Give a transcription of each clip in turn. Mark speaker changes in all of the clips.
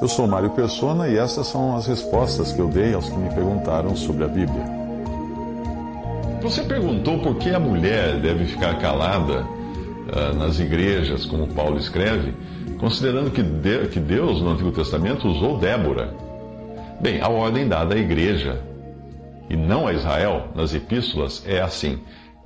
Speaker 1: Eu sou Mário Persona e essas são as respostas que eu dei aos que me perguntaram sobre a Bíblia.
Speaker 2: Você perguntou por que a mulher deve ficar calada uh, nas igrejas, como Paulo escreve, considerando que, de, que Deus, no Antigo Testamento, usou Débora. Bem, a ordem dada à igreja e não a Israel nas epístolas é assim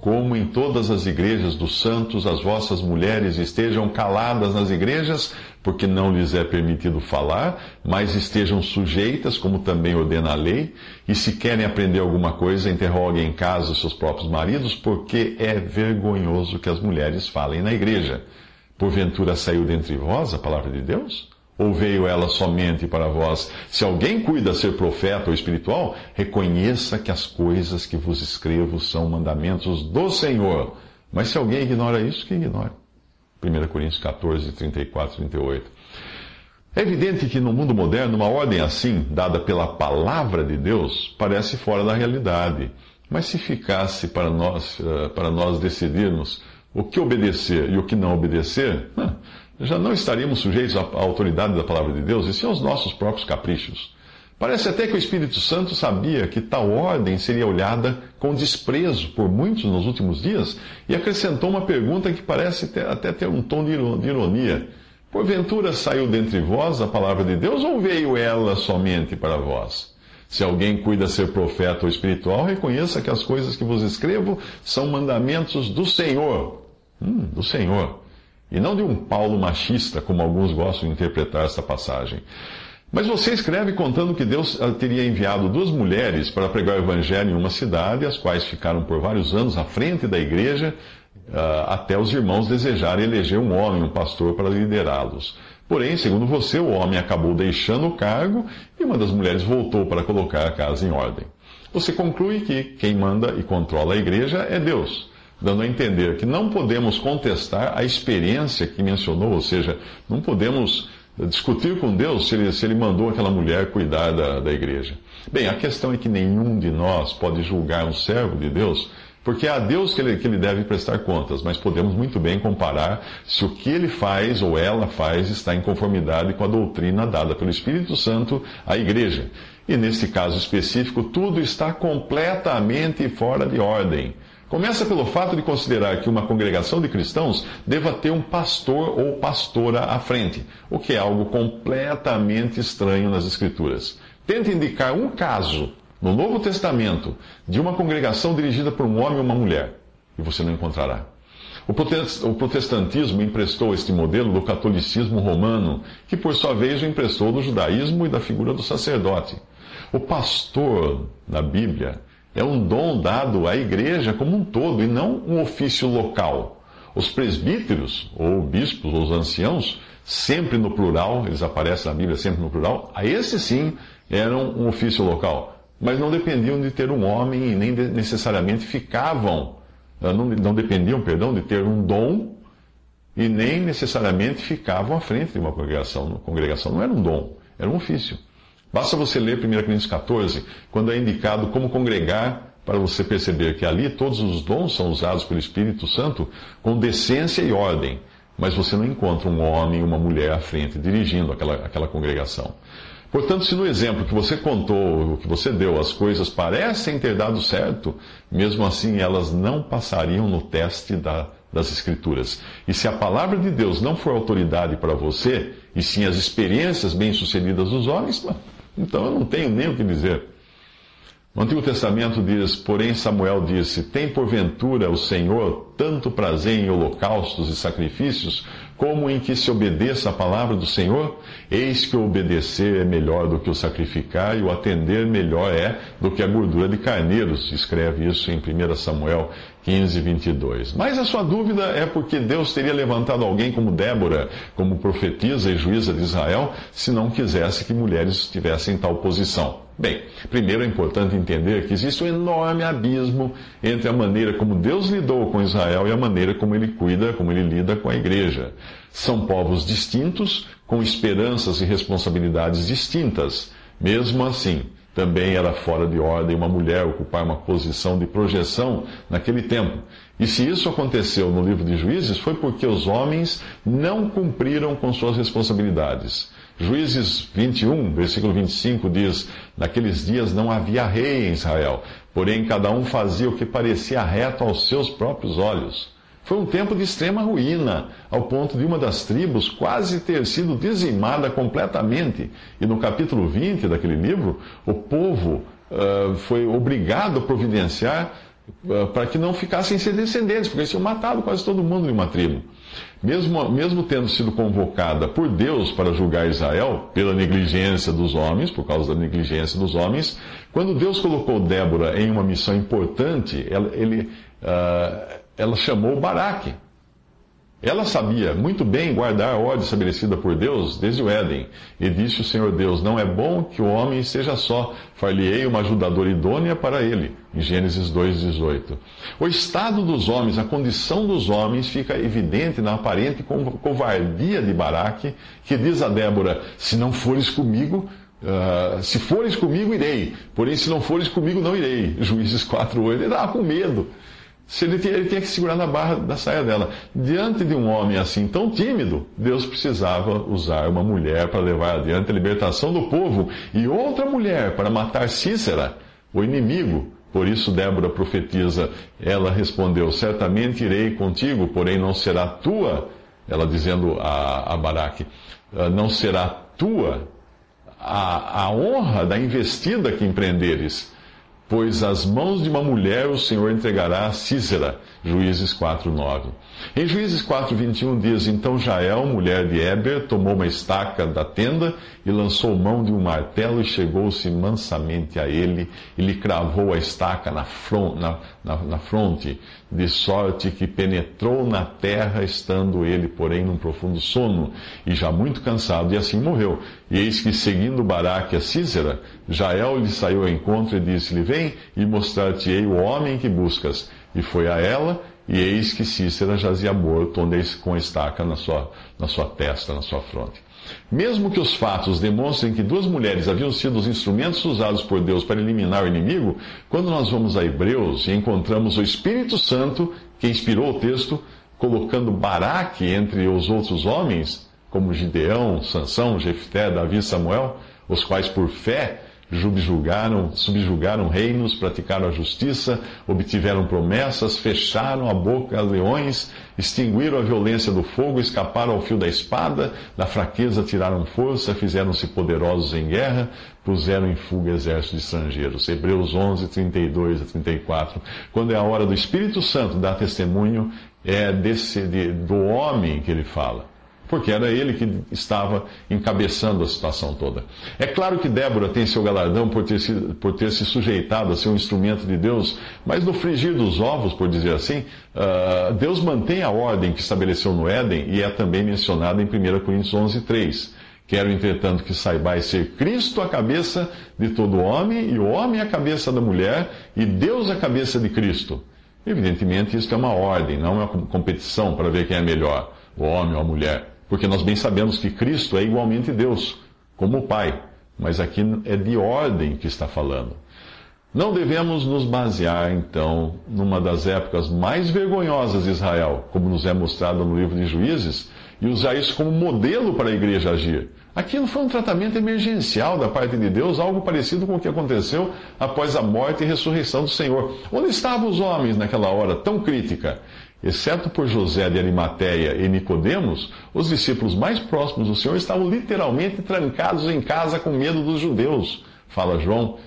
Speaker 2: como em todas as igrejas dos santos, as vossas mulheres estejam caladas nas igrejas, porque não lhes é permitido falar, mas estejam sujeitas, como também ordena a lei, e se querem aprender alguma coisa, interroguem em casa os seus próprios maridos, porque é vergonhoso que as mulheres falem na igreja. Porventura saiu dentre vós a palavra de Deus? Ou veio ela somente para vós? Se alguém cuida ser profeta ou espiritual, reconheça que as coisas que vos escrevo são mandamentos do Senhor. Mas se alguém ignora isso, que ignore. 1 Coríntios 14, 34, 38. É evidente que no mundo moderno, uma ordem assim, dada pela palavra de Deus, parece fora da realidade. Mas se ficasse para nós, eh, para nós decidirmos o que obedecer e o que não obedecer, já não estaríamos sujeitos à autoridade da palavra de Deus e sim aos nossos próprios caprichos. Parece até que o Espírito Santo sabia que tal ordem seria olhada com desprezo por muitos nos últimos dias e acrescentou uma pergunta que parece ter, até ter um tom de ironia. Porventura saiu dentre vós a palavra de Deus ou veio ela somente para vós? Se alguém cuida ser profeta ou espiritual, reconheça que as coisas que vos escrevo são mandamentos do Senhor. Hum, do Senhor e não de um Paulo machista, como alguns gostam de interpretar esta passagem. Mas você escreve contando que Deus ah, teria enviado duas mulheres para pregar o evangelho em uma cidade, as quais ficaram por vários anos à frente da igreja, ah, até os irmãos desejarem eleger um homem, um pastor, para liderá-los. Porém, segundo você, o homem acabou deixando o cargo e uma das mulheres voltou para colocar a casa em ordem. Você conclui que quem manda e controla a igreja é Deus dando a entender que não podemos contestar a experiência que mencionou, ou seja, não podemos discutir com Deus se ele, se ele mandou aquela mulher cuidar da, da igreja. Bem, a questão é que nenhum de nós pode julgar um servo de Deus, porque é a Deus que ele, que ele deve prestar contas, mas podemos muito bem comparar se o que ele faz ou ela faz está em conformidade com a doutrina dada pelo Espírito Santo à igreja. E nesse caso específico, tudo está completamente fora de ordem. Começa pelo fato de considerar que uma congregação de cristãos deva ter um pastor ou pastora à frente, o que é algo completamente estranho nas Escrituras. Tente indicar um caso no Novo Testamento de uma congregação dirigida por um homem ou uma mulher, e você não encontrará. O protestantismo emprestou este modelo do catolicismo romano, que por sua vez o emprestou do judaísmo e da figura do sacerdote. O pastor, na Bíblia, é um dom dado à igreja como um todo e não um ofício local. Os presbíteros, ou bispos, ou os anciãos, sempre no plural, eles aparecem na Bíblia sempre no plural, a esse sim eram um ofício local. Mas não dependiam de ter um homem e nem necessariamente ficavam, ah, não, não dependiam, perdão, de ter um dom e nem necessariamente ficavam à frente de uma congregação. Congregação não era um dom, era um ofício. Basta você ler 1 Coríntios 14, quando é indicado como congregar, para você perceber que ali todos os dons são usados pelo Espírito Santo com decência e ordem, mas você não encontra um homem e uma mulher à frente dirigindo aquela, aquela congregação. Portanto, se no exemplo que você contou, o que você deu, as coisas parecem ter dado certo, mesmo assim elas não passariam no teste da, das Escrituras. E se a palavra de Deus não for autoridade para você, e sim as experiências bem-sucedidas dos homens, então eu não tenho nem o que dizer. O Antigo Testamento diz, porém Samuel disse: Tem porventura o Senhor tanto prazer em holocaustos e sacrifícios, como em que se obedeça a palavra do Senhor? Eis que o obedecer é melhor do que o sacrificar, e o atender melhor é do que a gordura de carneiros. Escreve isso em 1 Samuel 15, 22. Mas a sua dúvida é porque Deus teria levantado alguém como Débora, como profetisa e juíza de Israel, se não quisesse que mulheres tivessem tal posição. Bem, primeiro é importante entender que existe um enorme abismo entre a maneira como Deus lidou com Israel e a maneira como ele cuida, como ele lida com a igreja. São povos distintos, com esperanças e responsabilidades distintas. Mesmo assim, Também era fora de ordem uma mulher ocupar uma posição de projeção naquele tempo. E se isso aconteceu no livro de Juízes, foi porque os homens não cumpriram com suas responsabilidades. Juízes 21, versículo 25 diz: Naqueles dias não havia rei em Israel, porém cada um fazia o que parecia reto aos seus próprios olhos. Foi um tempo de extrema ruína, ao ponto de uma das tribos quase ter sido dizimada completamente. E no capítulo 20 daquele livro, o povo uh, foi obrigado a providenciar para que não ficassem sem descendentes, porque eles tinham matado quase todo mundo de uma tribo. Mesmo, mesmo tendo sido convocada por Deus para julgar Israel, pela negligência dos homens, por causa da negligência dos homens, quando Deus colocou Débora em uma missão importante, ela, ele. Uh, ela chamou Baraque. Ela sabia muito bem guardar a ordem estabelecida por Deus desde o Éden. E disse o Senhor Deus: Não é bom que o homem seja só, far-lhe-ei uma ajudadora idônea para ele. Em Gênesis 2,18. O estado dos homens, a condição dos homens, fica evidente na aparente covardia de Baraque, que diz a Débora: Se não fores comigo, Uh, se fores comigo, irei. Porém, se não fores comigo, não irei. Juízes 4,8. Ele estava com medo. Se ele, tinha, ele tinha que segurar na barra da saia dela. Diante de um homem assim tão tímido, Deus precisava usar uma mulher para levar adiante a libertação do povo e outra mulher para matar Cícera, o inimigo. Por isso Débora profetiza. Ela respondeu: Certamente irei contigo, porém não será tua. Ela dizendo a, a Baraque: ah, Não será tua a, a honra da investida que empreenderes pois as mãos de uma mulher o Senhor entregará a Císera. Juízes 4:9. Em Juízes 4:21 diz: Então Jael, mulher de Eber, tomou uma estaca da tenda e lançou mão de um martelo e chegou-se mansamente a ele e lhe cravou a estaca na, front, na, na, na fronte, de sorte que penetrou na terra, estando ele, porém, num profundo sono e já muito cansado, e assim morreu. E eis que, seguindo Baraque a Císera, Jael lhe saiu ao encontro e disse-lhe: Vem e mostrar-te-ei o homem que buscas. E foi a ela, e eis que Cícera jazia morto, onde com a estaca na sua, na sua testa, na sua fronte. Mesmo que os fatos demonstrem que duas mulheres haviam sido os instrumentos usados por Deus para eliminar o inimigo, quando nós vamos a Hebreus e encontramos o Espírito Santo, que inspirou o texto, colocando Baraque entre os outros homens, como Gideão, Sansão, Jefté, Davi e Samuel, os quais por fé subjugaram, subjugaram reinos, praticaram a justiça, obtiveram promessas, fecharam a boca a leões, extinguiram a violência do fogo, escaparam ao fio da espada, da fraqueza tiraram força, fizeram-se poderosos em guerra, puseram em fuga exércitos estrangeiros. Hebreus 11, 32 a 34. Quando é a hora do Espírito Santo dar testemunho, é desse, de, do homem que ele fala porque era ele que estava encabeçando a situação toda. É claro que Débora tem seu galardão por ter, sido, por ter se sujeitado a ser um instrumento de Deus, mas no frigir dos ovos, por dizer assim, uh, Deus mantém a ordem que estabeleceu no Éden e é também mencionada em 1 Coríntios 11, 3. Quero, entretanto, que saibais ser Cristo a cabeça de todo homem, e o homem a cabeça da mulher, e Deus a cabeça de Cristo. Evidentemente, isso é uma ordem, não é uma competição para ver quem é melhor, o homem ou a mulher porque nós bem sabemos que Cristo é igualmente Deus, como o Pai, mas aqui é de ordem que está falando. Não devemos nos basear, então, numa das épocas mais vergonhosas de Israel, como nos é mostrado no livro de Juízes, e usar isso como modelo para a igreja agir. Aquilo foi um tratamento emergencial da parte de Deus, algo parecido com o que aconteceu após a morte e ressurreição do Senhor. Onde estavam os homens naquela hora tão crítica? Exceto por José de Arimateia e Nicodemos, os discípulos mais próximos do Senhor estavam literalmente trancados em casa com medo dos judeus. Fala João,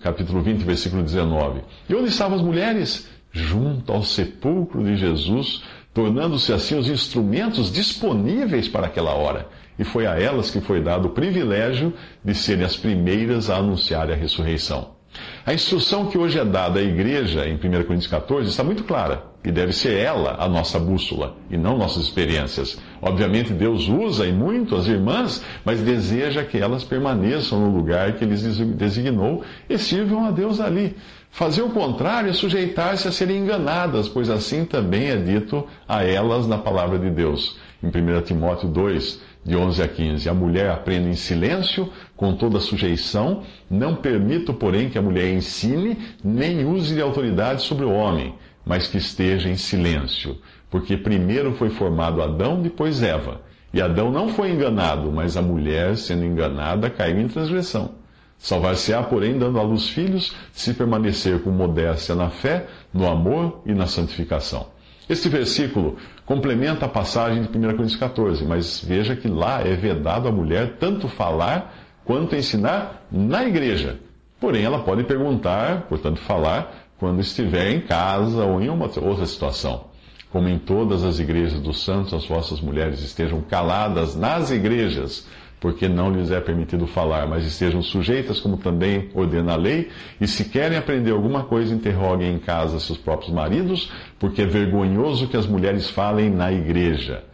Speaker 2: capítulo 20, versículo 19. E onde estavam as mulheres? Junto ao sepulcro de Jesus, tornando-se assim os instrumentos disponíveis para aquela hora. E foi a elas que foi dado o privilégio de serem as primeiras a anunciar a ressurreição. A instrução que hoje é dada à igreja, em 1 Coríntios 14, está muito clara. E deve ser ela a nossa bússola, e não nossas experiências. Obviamente, Deus usa e muito as irmãs, mas deseja que elas permaneçam no lugar que Ele designou e sirvam a Deus ali. Fazer o contrário é sujeitar-se a serem enganadas, pois assim também é dito a elas na palavra de Deus. Em 1 Timóteo 2, de 11 a 15. A mulher aprende em silêncio, com toda sujeição. Não permito, porém, que a mulher ensine, nem use de autoridade sobre o homem, mas que esteja em silêncio. Porque primeiro foi formado Adão, depois Eva. E Adão não foi enganado, mas a mulher, sendo enganada, caiu em transgressão. Salvar-se-á, porém, dando à luz filhos, se permanecer com modéstia na fé, no amor e na santificação. Este versículo complementa a passagem de 1 Coríntios 14, mas veja que lá é vedado à mulher tanto falar quanto ensinar na igreja. Porém, ela pode perguntar, portanto, falar, quando estiver em casa ou em uma outra situação. Como em todas as igrejas dos santos, as vossas mulheres estejam caladas nas igrejas porque não lhes é permitido falar, mas estejam sujeitas, como também ordena a lei, e se querem aprender alguma coisa, interroguem em casa seus próprios maridos, porque é vergonhoso que as mulheres falem na igreja.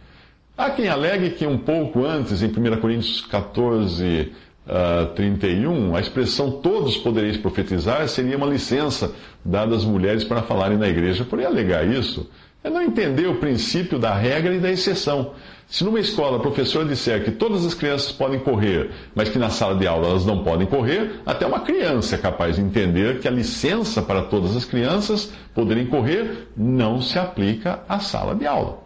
Speaker 2: Há quem alegue que um pouco antes, em 1 Coríntios 14, uh, 31, a expressão todos podereis profetizar seria uma licença dada às mulheres para falarem na igreja. Porém, alegar isso é não entender o princípio da regra e da exceção. Se numa escola o professor disser que todas as crianças podem correr, mas que na sala de aula elas não podem correr, até uma criança é capaz de entender que a licença para todas as crianças poderem correr não se aplica à sala de aula.